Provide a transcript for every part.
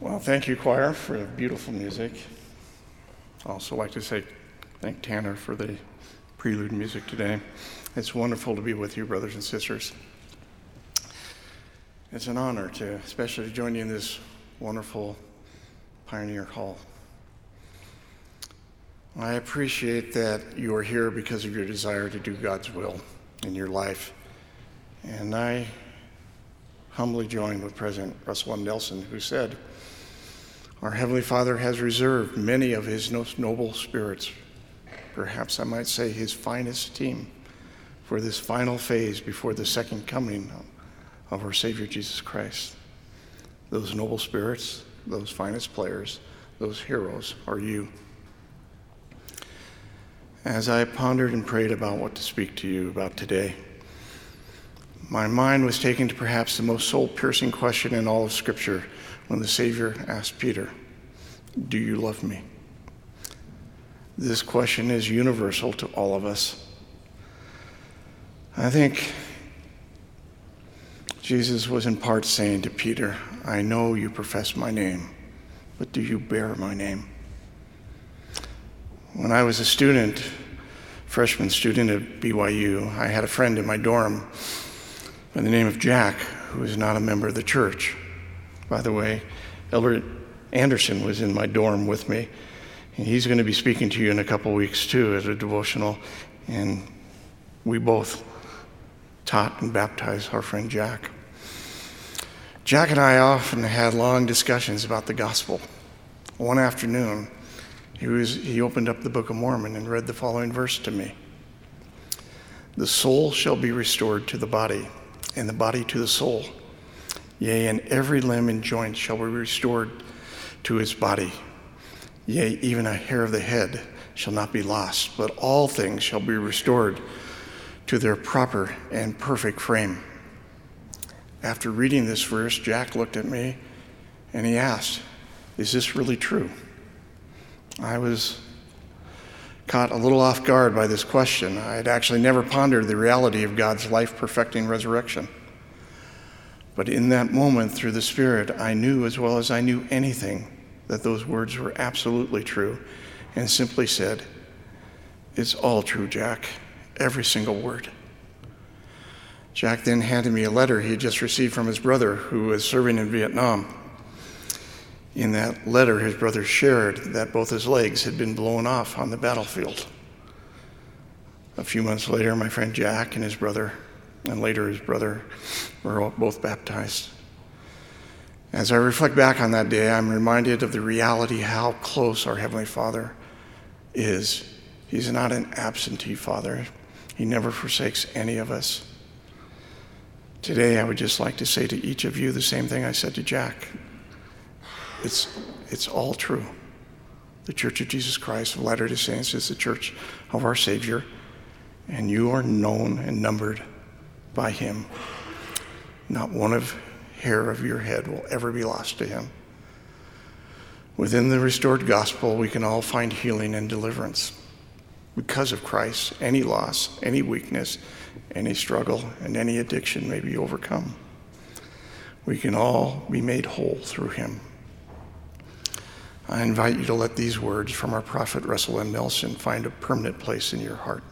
Well, thank you, choir, for the beautiful music. I also like to say thank Tanner for the prelude music today. It's wonderful to be with you, brothers and sisters. It's an honor to, especially to join you in this wonderful Pioneer Hall. I appreciate that you are here because of your desire to do God's will in your life. And I humbly join with President Russell M. Nelson, who said, Our Heavenly Father has reserved many of His most noble spirits, perhaps I might say His finest team, for this final phase before the second coming of our Savior Jesus Christ. Those noble spirits, those finest players, those heroes are you. As I pondered and prayed about what to speak to you about today, my mind was taken to perhaps the most soul piercing question in all of Scripture when the Savior asked Peter, Do you love me? This question is universal to all of us. I think Jesus was in part saying to Peter, I know you profess my name, but do you bear my name? When I was a student, freshman student at BYU, I had a friend in my dorm by the name of Jack, who is not a member of the church. By the way, Elder Anderson was in my dorm with me, and he's going to be speaking to you in a couple weeks too as a devotional. And we both taught and baptized our friend Jack. Jack and I often had long discussions about the gospel. One afternoon, he, was, he opened up the Book of Mormon and read the following verse to me The soul shall be restored to the body and the body to the soul. Yea, and every limb and joint shall be restored to its body. Yea, even a hair of the head shall not be lost, but all things shall be restored to their proper and perfect frame. After reading this verse, Jack looked at me and he asked, Is this really true? I was caught a little off guard by this question. I had actually never pondered the reality of God's life perfecting resurrection. But in that moment, through the Spirit, I knew as well as I knew anything that those words were absolutely true and simply said, It's all true, Jack, every single word. Jack then handed me a letter he had just received from his brother who was serving in Vietnam. In that letter, his brother shared that both his legs had been blown off on the battlefield. A few months later, my friend Jack and his brother, and later his brother, were both baptized. As I reflect back on that day, I'm reminded of the reality how close our Heavenly Father is. He's not an absentee Father, He never forsakes any of us. Today, I would just like to say to each of you the same thing I said to Jack. It's, it's all true. The Church of Jesus Christ of Latter day Saints is the church of our Savior, and you are known and numbered by Him. Not one of hair of your head will ever be lost to Him. Within the restored gospel, we can all find healing and deliverance. Because of Christ, any loss, any weakness, any struggle, and any addiction may be overcome. We can all be made whole through Him. I invite you to let these words from our prophet Russell M. Nelson find a permanent place in your heart.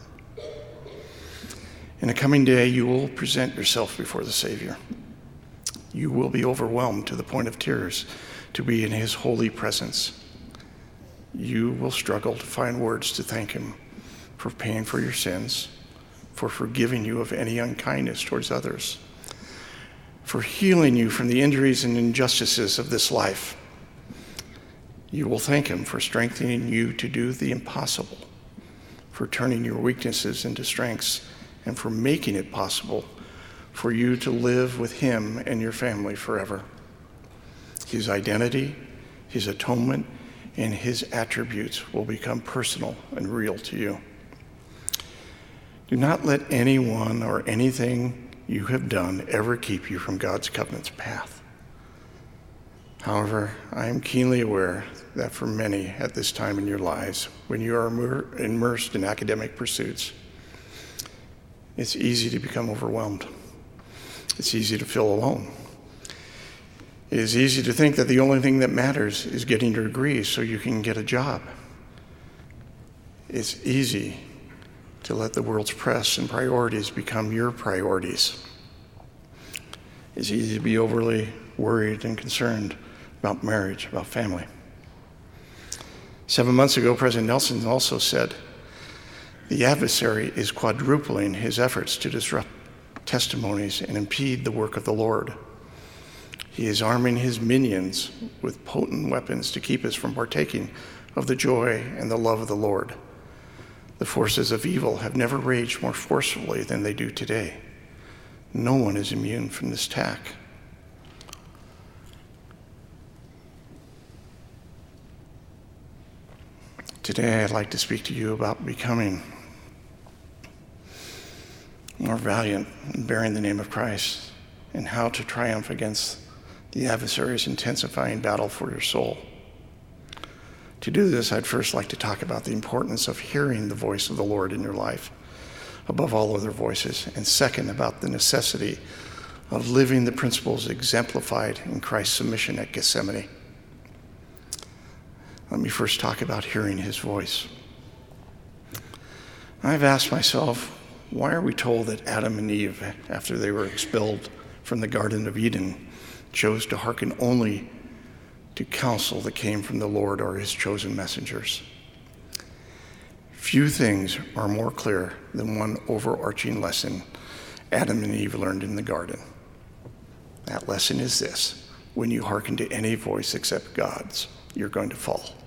In the coming day, you will present yourself before the Savior. You will be overwhelmed to the point of tears to be in His holy presence. You will struggle to find words to thank Him for paying for your sins, for forgiving you of any unkindness towards others, for healing you from the injuries and injustices of this life you will thank Him for strengthening you to do the impossible, for turning your weaknesses into strengths, and for making it possible for you to live with Him and your family forever. His identity, His atonement, and His attributes will become personal and real to you. Do not let anyone or anything you have done ever keep you from God's covenant's path. However, I am keenly aware that for many at this time in your lives, when you are immersed in academic pursuits, it's easy to become overwhelmed. It's easy to feel alone. It is easy to think that the only thing that matters is getting your degree so you can get a job. It's easy to let the world's press and priorities become your priorities. It's easy to be overly worried and concerned about marriage, about family. Seven months ago, President Nelson also said the adversary is quadrupling his efforts to disrupt testimonies and impede the work of the Lord. He is arming his minions with potent weapons to keep us from partaking of the joy and the love of the Lord. The forces of evil have never raged more forcefully than they do today. No one is immune from this attack. Today, I'd like to speak to you about becoming more valiant in bearing the name of Christ and how to triumph against the adversary's intensifying battle for your soul. To do this, I'd first like to talk about the importance of hearing the voice of the Lord in your life above all other voices, and second, about the necessity of living the principles exemplified in Christ's submission at Gethsemane. Let me first talk about hearing his voice. I've asked myself, why are we told that Adam and Eve, after they were expelled from the Garden of Eden, chose to hearken only to counsel that came from the Lord or his chosen messengers? Few things are more clear than one overarching lesson Adam and Eve learned in the garden. That lesson is this when you hearken to any voice except God's, you're going to fall.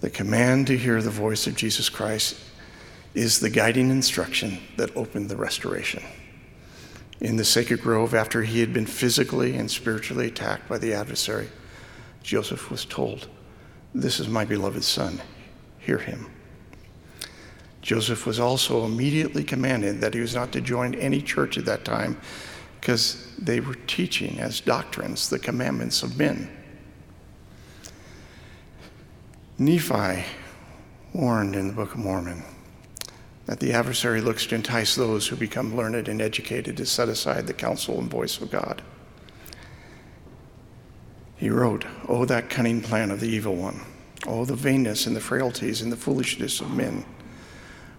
The command to hear the voice of Jesus Christ is the guiding instruction that opened the restoration. In the sacred grove, after he had been physically and spiritually attacked by the adversary, Joseph was told, This is my beloved son, hear him. Joseph was also immediately commanded that he was not to join any church at that time because they were teaching as doctrines the commandments of men. Nephi warned in the Book of Mormon that the adversary looks to entice those who become learned and educated to set aside the counsel and voice of God. He wrote, Oh, that cunning plan of the evil one! Oh, the vainness and the frailties and the foolishness of men!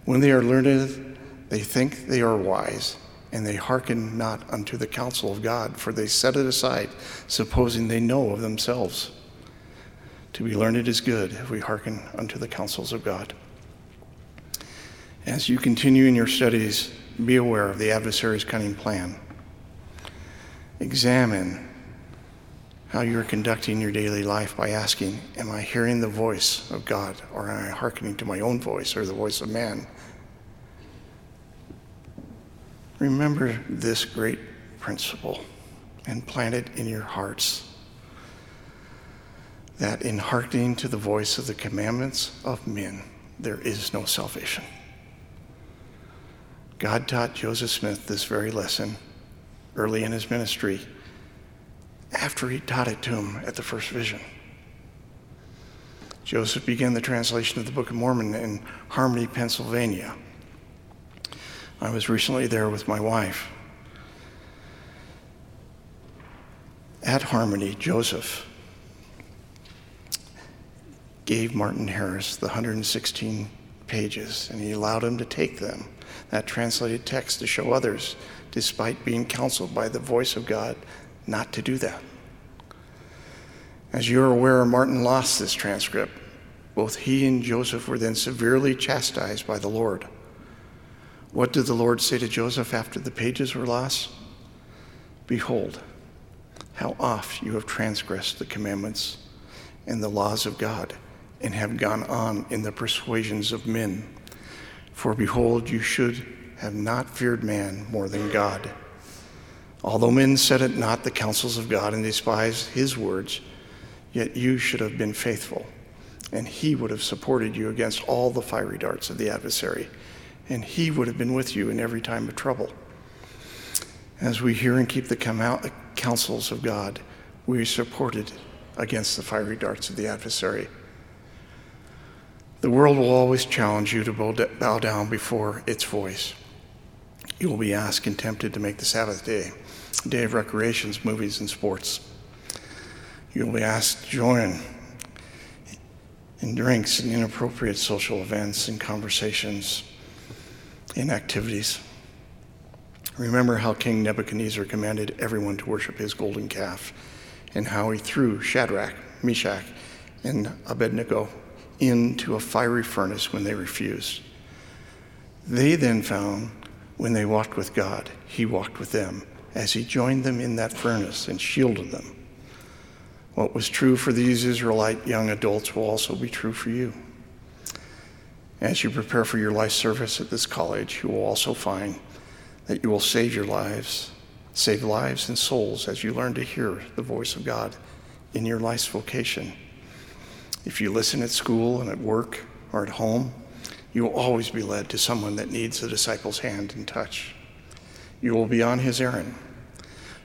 When they are learned, they think they are wise, and they hearken not unto the counsel of God, for they set it aside, supposing they know of themselves. To be learned is good if we hearken unto the counsels of God. As you continue in your studies, be aware of the adversary's cunning plan. Examine how you are conducting your daily life by asking, Am I hearing the voice of God, or am I hearkening to my own voice or the voice of man? Remember this great principle and plant it in your hearts that in hearkening to the voice of the commandments of men, there is no salvation. God taught Joseph Smith this very lesson early in his ministry after he taught it to him at the first vision. Joseph began the translation of the Book of Mormon in Harmony, Pennsylvania. I was recently there with my wife. At Harmony, Joseph gave Martin Harris the 116 pages, and he allowed him to take them, that translated text, to show others, despite being counseled by the voice of God, not to do that. As you're aware, Martin lost this transcript. Both he and Joseph were then severely chastised by the Lord. What did the Lord say to Joseph after the pages were lost? Behold, how oft you have transgressed the commandments and the laws of God and have gone on in the persuasions of men. For behold, you should have not feared man more than God. Although men said it not the counsels of God and despised his words, yet you should have been faithful, and he would have supported you against all the fiery darts of the adversary, and he would have been with you in every time of trouble. As we hear and keep the counsels of God, we are supported against the fiery darts of the adversary. The world will always challenge you to bow down before its voice. You will be asked and tempted to make the Sabbath day a day of recreations, movies, and sports. You will be asked to join in drinks and inappropriate social events and conversations and activities. Remember how King Nebuchadnezzar commanded everyone to worship his golden calf and how he threw Shadrach, Meshach, and Abednego into a fiery furnace when they refused. They then found when they walked with God, he walked with them as he joined them in that furnace and shielded them. What was true for these Israelite young adults will also be true for you. As you prepare for your life service at this college, you will also find that you will save your lives, save lives and souls as you learn to hear the voice of God in your life's vocation. If you listen at school and at work or at home, you will always be led to someone that needs a disciple's hand and touch. You will be on his errand.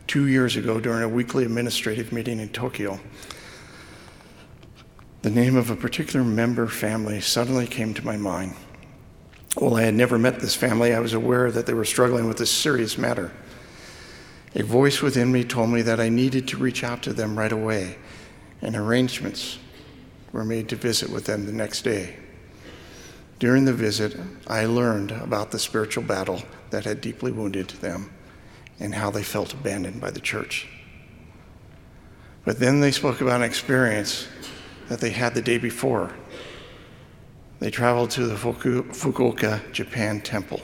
Two years ago, during a weekly administrative meeting in Tokyo, the name of a particular member family suddenly came to my mind. While I had never met this family, I was aware that they were struggling with a serious matter. A voice within me told me that I needed to reach out to them right away, and arrangements were made to visit with them the next day. During the visit, I learned about the spiritual battle that had deeply wounded them and how they felt abandoned by the church. But then they spoke about an experience that they had the day before. They traveled to the Fukuoka, Japan temple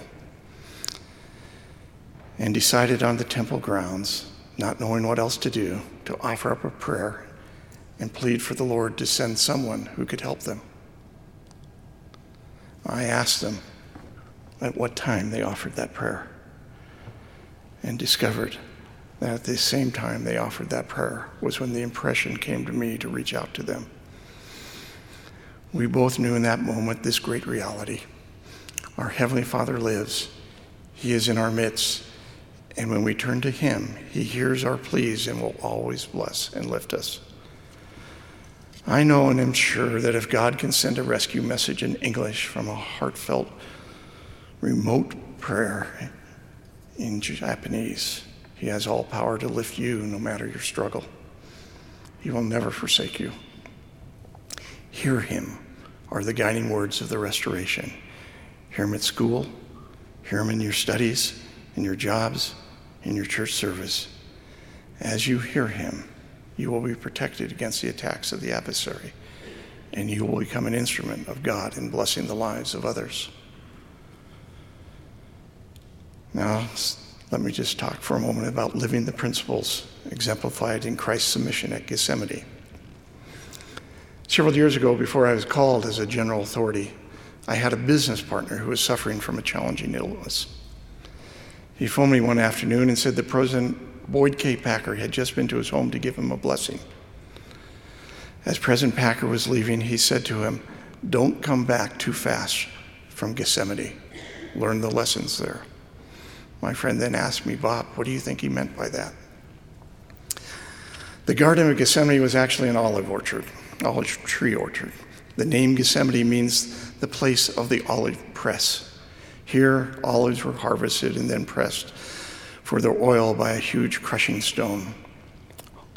and decided on the temple grounds, not knowing what else to do, to offer up a prayer and plead for the Lord to send someone who could help them. I asked them at what time they offered that prayer and discovered that at the same time they offered that prayer was when the impression came to me to reach out to them. We both knew in that moment this great reality. Our Heavenly Father lives, He is in our midst, and when we turn to Him, He hears our pleas and will always bless and lift us. I know and am sure that if God can send a rescue message in English from a heartfelt, remote prayer in Japanese, He has all power to lift you no matter your struggle. He will never forsake you. Hear Him are the guiding words of the restoration. Hear Him at school, hear Him in your studies, in your jobs, in your church service. As you hear Him, you will be protected against the attacks of the adversary, and you will become an instrument of God in blessing the lives of others. Now, let me just talk for a moment about living the principles exemplified in Christ's submission at Gethsemane. Several years ago, before I was called as a general authority, I had a business partner who was suffering from a challenging illness. He phoned me one afternoon and said the President Boyd K. Packer had just been to his home to give him a blessing. As President Packer was leaving, he said to him, Don't come back too fast from Gethsemane. Learn the lessons there. My friend then asked me, Bob, what do you think he meant by that? The Garden of Gethsemane was actually an olive orchard, olive tree orchard. The name Gethsemane means the place of the olive press. Here, olives were harvested and then pressed for their oil by a huge crushing stone.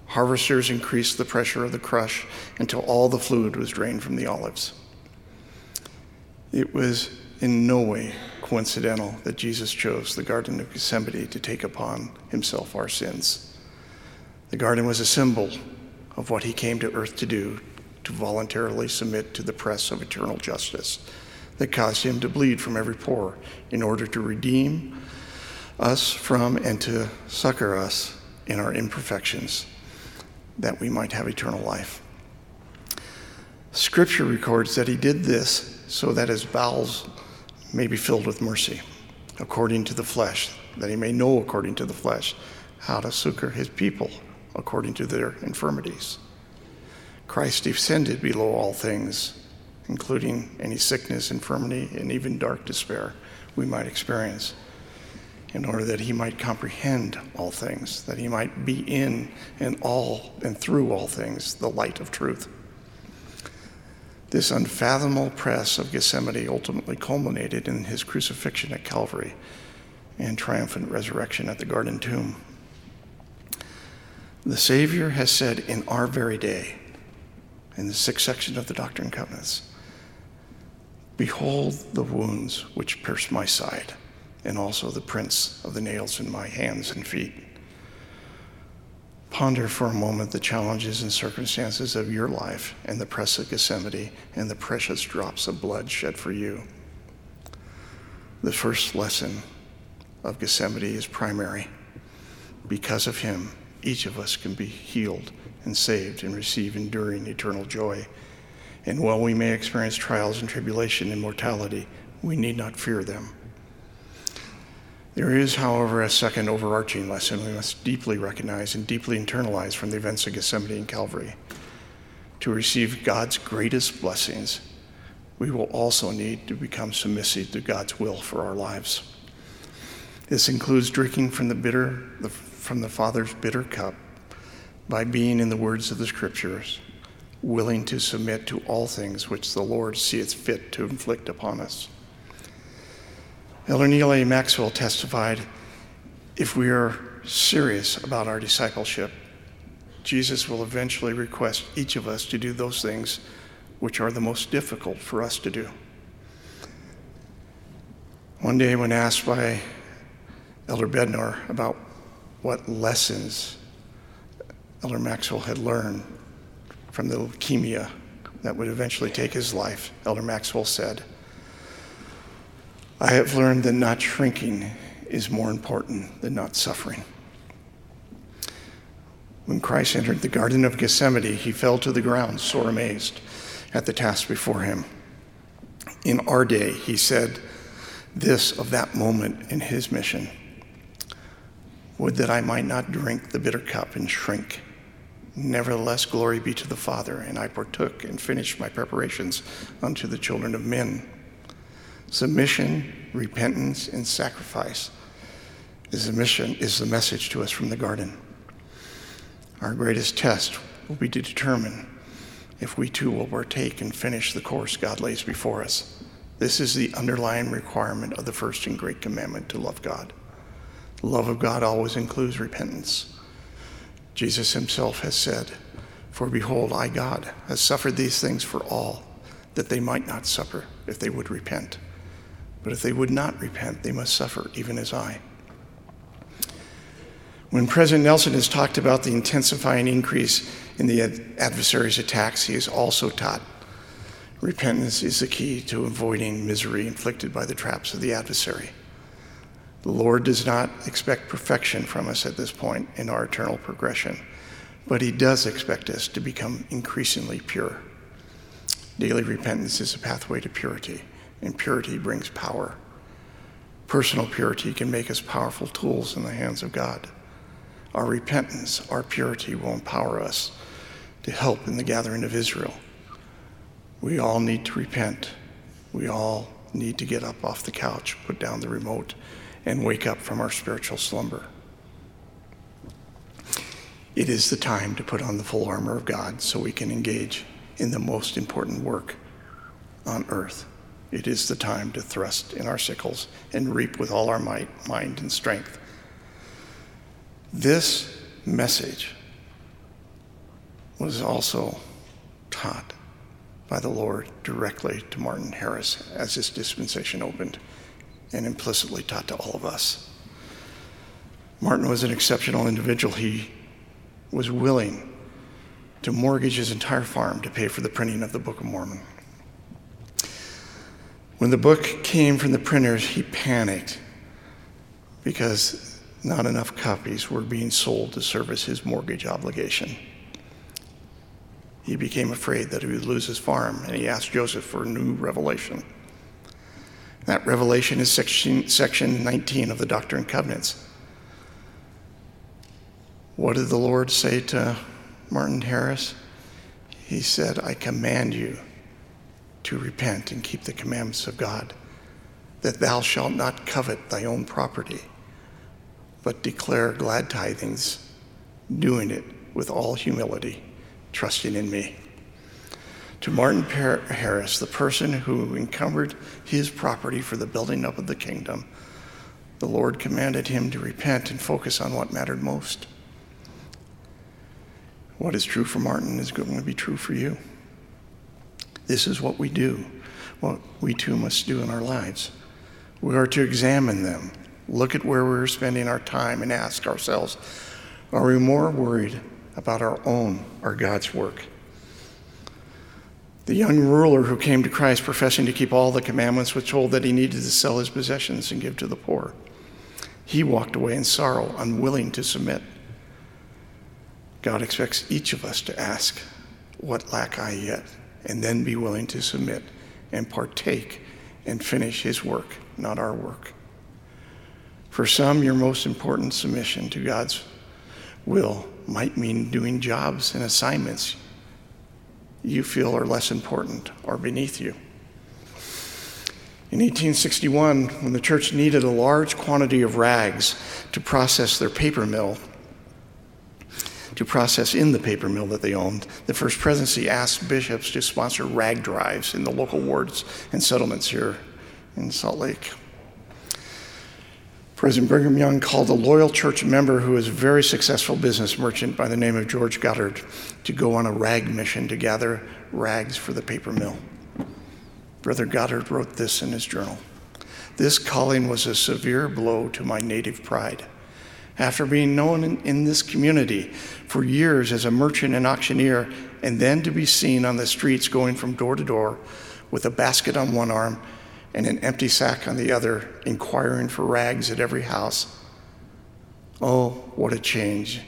Harvesters increased the pressure of the crush until all the fluid was drained from the olives. It was in no way coincidental that Jesus chose the Garden of Gethsemane to take upon himself our sins. The garden was a symbol of what he came to earth to do, to voluntarily submit to the press of eternal justice that caused him to bleed from every pore in order to redeem us from and to succor us in our imperfections, that we might have eternal life. Scripture records that he did this so that his bowels may be filled with mercy, according to the flesh, that he may know according to the flesh how to succor his people according to their infirmities. Christ descended below all things, including any sickness, infirmity, and even dark despair we might experience in order that he might comprehend all things, that he might be in and all and through all things the light of truth. This unfathomable press of Gethsemane ultimately culminated in his crucifixion at Calvary and triumphant resurrection at the garden tomb. The Savior has said in our very day, in the sixth section of the Doctrine and Covenants, Behold the wounds which pierced my side, and also the prints of the nails in my hands and feet. Ponder for a moment the challenges and circumstances of your life and the press of Gethsemane and the precious drops of blood shed for you. The first lesson of Gethsemane is primary. Because of him, each of us can be healed and saved and receive enduring eternal joy. And while we may experience trials and tribulation and mortality, we need not fear them. There is, however, a second overarching lesson we must deeply recognize and deeply internalize from the events of Gethsemane and Calvary. To receive God's greatest blessings, we will also need to become submissive to God's will for our lives. This includes drinking from the bitter, the, from the Father's bitter cup by being, in the words of the Scriptures, willing to submit to all things which the Lord seeth fit to inflict upon us. Elder Neal A. Maxwell testified if we are serious about our discipleship, Jesus will eventually request each of us to do those things which are the most difficult for us to do. One day, when asked by Elder Bednar about what lessons Elder Maxwell had learned from the leukemia that would eventually take his life, Elder Maxwell said, I have learned that not shrinking is more important than not suffering. When Christ entered the Garden of Gethsemane, he fell to the ground, sore amazed at the task before him. In our day, he said this of that moment in his mission Would that I might not drink the bitter cup and shrink. Nevertheless, glory be to the Father, and I partook and finished my preparations unto the children of men. Submission, repentance, and sacrifice is the mission, is the message to us from the garden. Our greatest test will be to determine if we too will partake and finish the course God lays before us. This is the underlying requirement of the first and great commandment to love God. The love of God always includes repentance. Jesus himself has said, For behold, I, God, has suffered these things for all, that they might not suffer if they would repent. But if they would not repent, they must suffer, even as I. When President Nelson has talked about the intensifying increase in the adversary's attacks, he has also taught repentance is the key to avoiding misery inflicted by the traps of the adversary. The Lord does not expect perfection from us at this point in our eternal progression, but He does expect us to become increasingly pure. Daily repentance is a pathway to purity and purity brings power. Personal purity can make us powerful tools in the hands of God. Our repentance, our purity will empower us to help in the gathering of Israel. We all need to repent. We all need to get up off the couch, put down the remote, and wake up from our spiritual slumber. It is the time to put on the full armor of God so we can engage in the most important work on earth. It is the time to thrust in our sickles and reap with all our might, mind, and strength. This message was also taught by the Lord directly to Martin Harris as his dispensation opened and implicitly taught to all of us. Martin was an exceptional individual. He was willing to mortgage his entire farm to pay for the printing of the Book of Mormon. When the book came from the printers, he panicked because not enough copies were being sold to service his mortgage obligation. He became afraid that he would lose his farm, and he asked Joseph for a new revelation. That revelation is section, section 19 of the Doctrine and Covenants. What did the Lord say to Martin Harris? He said, I command you to repent and keep the commandments of God, that thou shalt not covet thy own property, but declare glad tidings, doing it with all humility, trusting in me. To Martin Harris, the person who encumbered his property for the building up of the kingdom, the Lord commanded him to repent and focus on what mattered most. What is true for Martin is going to be true for you. This is what we do, what we too must do in our lives. We are to examine them, look at where we're spending our time, and ask ourselves are we more worried about our own or God's work? The young ruler who came to Christ professing to keep all the commandments was told that he needed to sell his possessions and give to the poor. He walked away in sorrow, unwilling to submit. God expects each of us to ask, What lack I yet? And then be willing to submit and partake and finish his work, not our work. For some, your most important submission to God's will might mean doing jobs and assignments you feel are less important or beneath you. In 1861, when the church needed a large quantity of rags to process their paper mill, to process in the paper mill that they owned, the First Presidency asked bishops to sponsor rag drives in the local wards and settlements here in Salt Lake. President Brigham Young called a loyal church member who was a very successful business merchant by the name of George Goddard to go on a rag mission to gather rags for the paper mill. Brother Goddard wrote this in his journal. This calling was a severe blow to my native pride. After being known in, in, this community for years as a merchant and auctioneer, and then to be seen on the streets going from door to door with a basket on one arm and an empty sack on the other, inquiring for rags at every house. Oh, what a change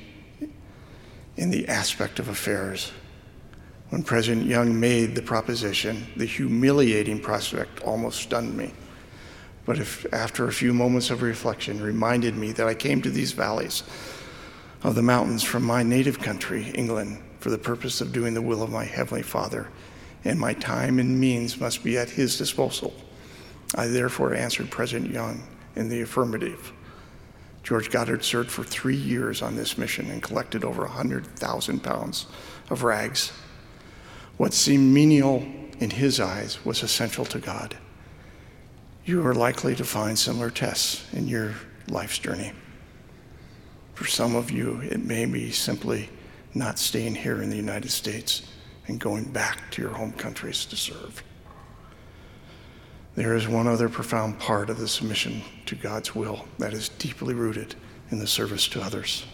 in the aspect of affairs. When President Young made the proposition, the humiliating prospect almost stunned me. But if, after a few moments of reflection, reminded me that I came to these valleys of the mountains from my native country, England, for the purpose of doing the will of my Heavenly Father, and my time and means must be at His disposal. I therefore answered President Young in the affirmative. George Goddard served for three years on this mission and collected over a 100,000 pounds of rags. What seemed menial in his eyes was essential to God. You are likely to find similar tests in your life's journey. For some of you, it may be simply not staying here in the United States and going back to your home countries to serve. There is one other profound part of the submission to God's will that is deeply rooted in the service to others.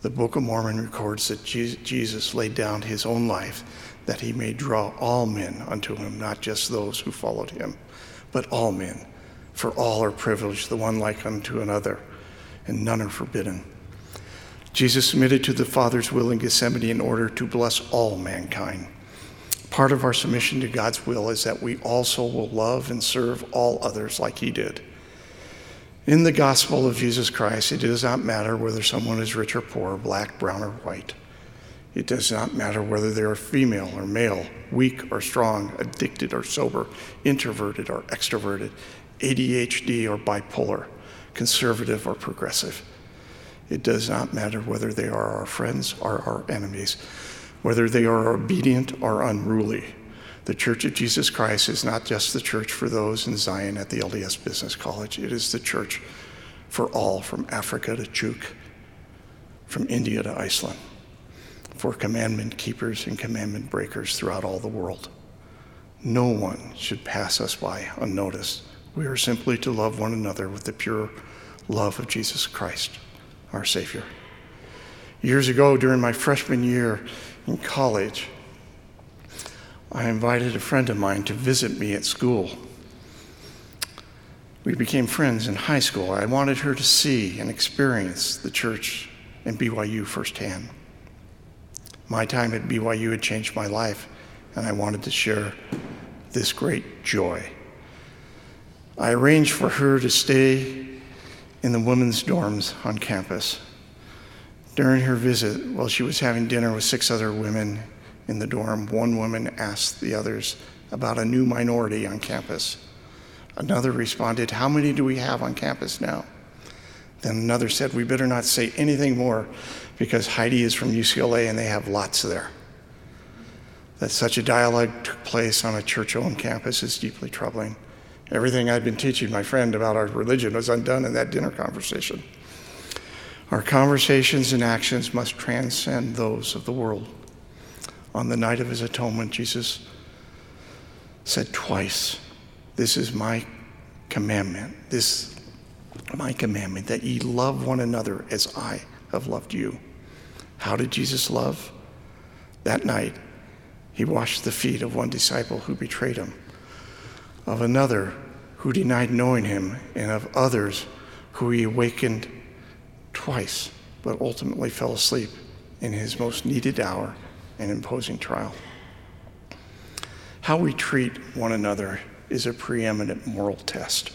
The Book of Mormon records that Jesus laid down his own life that he may draw all men unto him, not just those who followed him, but all men. For all are privileged, the one like unto another, and none are forbidden. Jesus submitted to the Father's will in Gethsemane in order to bless all mankind. Part of our submission to God's will is that we also will love and serve all others like He did. In the gospel of Jesus Christ, it does not matter whether someone is rich or poor, black, brown, or white. It does not matter whether they are female or male, weak or strong, addicted or sober, introverted or extroverted, ADHD or bipolar, conservative or progressive. It does not matter whether they are our friends or our enemies whether they are obedient or unruly. The Church of Jesus Christ is not just the church for those in Zion at the LDS Business College, it is the church for all from Africa to Chuuk, from India to Iceland, for commandment keepers and commandment breakers throughout all the world. No one should pass us by unnoticed. We are simply to love one another with the pure love of Jesus Christ, our Savior. Years ago, during my freshman year in college, I invited a friend of mine to visit me at school. We became friends in high school. I wanted her to see and experience the church and BYU firsthand. My time at BYU had changed my life, and I wanted to share this great joy. I arranged for her to stay in the women's dorms on campus. During her visit, while she was having dinner with six other women in the dorm, one woman asked the others about a new minority on campus. Another responded, How many do we have on campus now? Then another said, We better not say anything more because Heidi is from UCLA and they have lots there. That such a dialogue took place on a church owned campus is deeply troubling. Everything I'd been teaching my friend about our religion was undone in that dinner conversation. Our conversations and actions must transcend those of the world. On the night of his atonement, Jesus said twice, This is my commandment. This my commandment that ye love one another as I have loved you. How did Jesus love? That night, he washed the feet of one disciple who betrayed him, of another who denied knowing him, and of others who he awakened twice, but ultimately fell asleep in his most needed hour and imposing trial. How we treat one another is a preeminent moral test.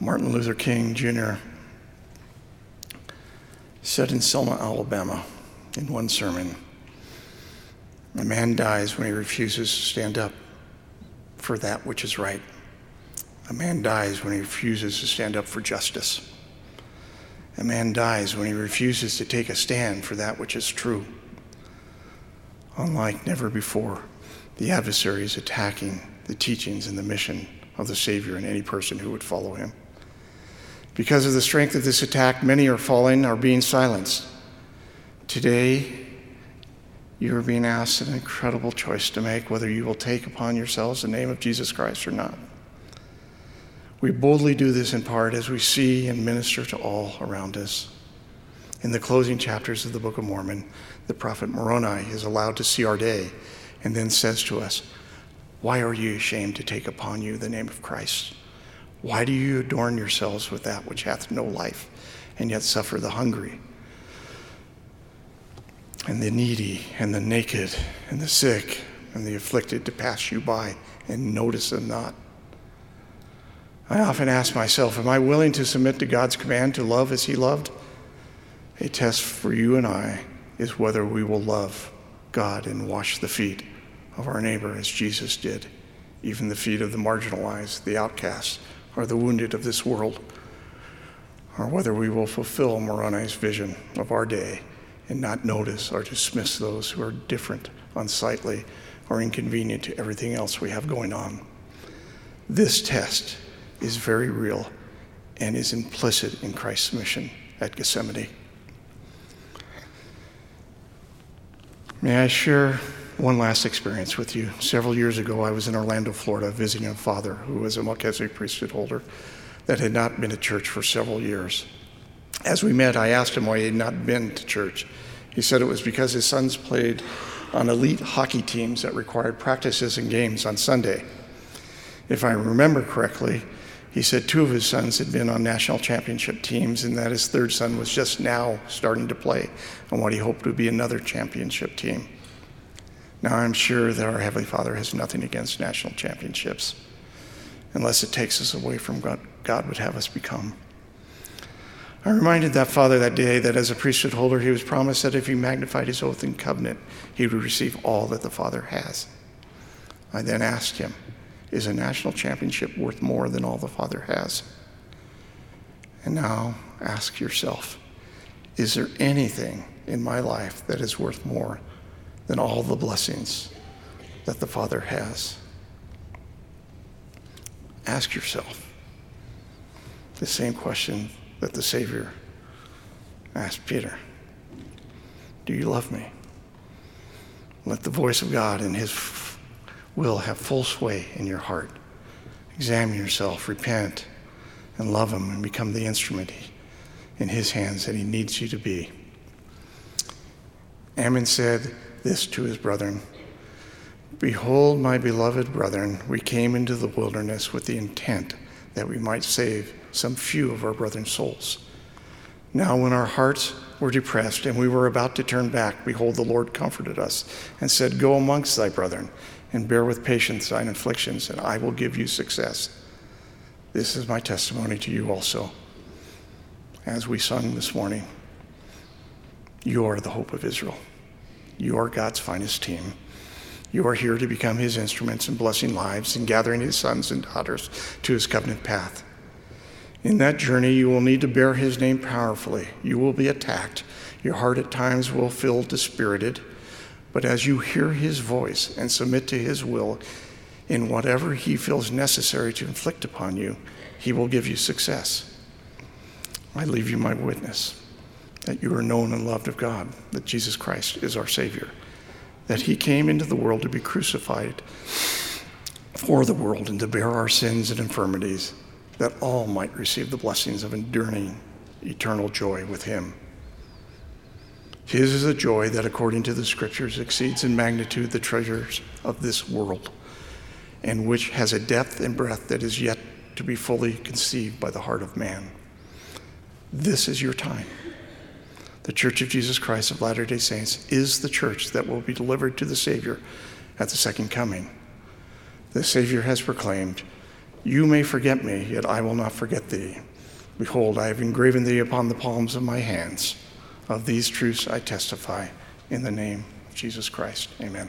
Martin Luther King Jr. said in Selma, Alabama, in one sermon, a man dies when he refuses to stand up for that which is right. A man dies when he refuses to stand up for justice. A man dies when he refuses to take a stand for that which is true. Unlike never before, the adversary is attacking the teachings and the mission of the Savior and any person who would follow him. Because of the strength of this attack, many are falling, are being silenced. Today, you are being asked an incredible choice to make whether you will take upon yourselves the name of Jesus Christ or not. We boldly do this in part as we see and minister to all around us. In the closing chapters of the Book of Mormon, the prophet Moroni is allowed to see our day and then says to us, Why are you ashamed to take upon you the name of Christ? Why do you adorn yourselves with that which hath no life and yet suffer the hungry and the needy and the naked and the sick and the afflicted to pass you by and notice them not? I often ask myself, am I willing to submit to God's command to love as He loved? A test for you and I is whether we will love God and wash the feet of our neighbor as Jesus did, even the feet of the marginalized, the outcast, or the wounded of this world, or whether we will fulfill Moroni's vision of our day and not notice or dismiss those who are different, unsightly, or inconvenient to everything else we have going on. This test is very real and is implicit in Christ's mission at Gethsemane. May I share one last experience with you? Several years ago, I was in Orlando, Florida, visiting a father who was a Melchizedek priesthood holder that had not been to church for several years. As we met, I asked him why he had not been to church. He said it was because his sons played on elite hockey teams that required practices and games on Sunday. If I remember correctly, he said two of his sons had been on national championship teams and that his third son was just now starting to play on what he hoped would be another championship team. Now, I'm sure that our Heavenly Father has nothing against national championships unless it takes us away from what God would have us become. I reminded that father that day that as a priesthood holder, he was promised that if he magnified his oath and covenant, he would receive all that the Father has. I then asked him, is a national championship worth more than all the Father has? And now ask yourself is there anything in my life that is worth more than all the blessings that the Father has? Ask yourself the same question that the Savior asked Peter Do you love me? Let the voice of God and his will have full sway in your heart. Examine yourself, repent, and love Him and become the instrument in His hands that He needs you to be. Ammon said this to his brethren Behold, my beloved brethren, we came into the wilderness with the intent that we might save some few of our brethren's souls. Now, when our hearts were depressed and we were about to turn back, behold, the Lord comforted us and said, Go amongst thy brethren and bear with patience thine afflictions, and I will give you success. This is my testimony to you also. As we sung this morning, you are the hope of Israel. You are God's finest team. You are here to become his instruments in blessing lives and gathering his sons and daughters to his covenant path. In that journey, you will need to bear his name powerfully. You will be attacked. Your heart at times will feel dispirited. But as you hear his voice and submit to his will, in whatever he feels necessary to inflict upon you, he will give you success. I leave you my witness that you are known and loved of God, that Jesus Christ is our Savior, that he came into the world to be crucified for the world and to bear our sins and infirmities, that all might receive the blessings of enduring eternal joy with him. His is a joy that, according to the scriptures, exceeds in magnitude the treasures of this world, and which has a depth and breadth that is yet to be fully conceived by the heart of man. This is your time. The Church of Jesus Christ of Latter day Saints is the church that will be delivered to the Savior at the second coming. The Savior has proclaimed, You may forget me, yet I will not forget thee. Behold, I have engraven thee upon the palms of my hands. Of these truths I testify in the name of Jesus Christ. Amen.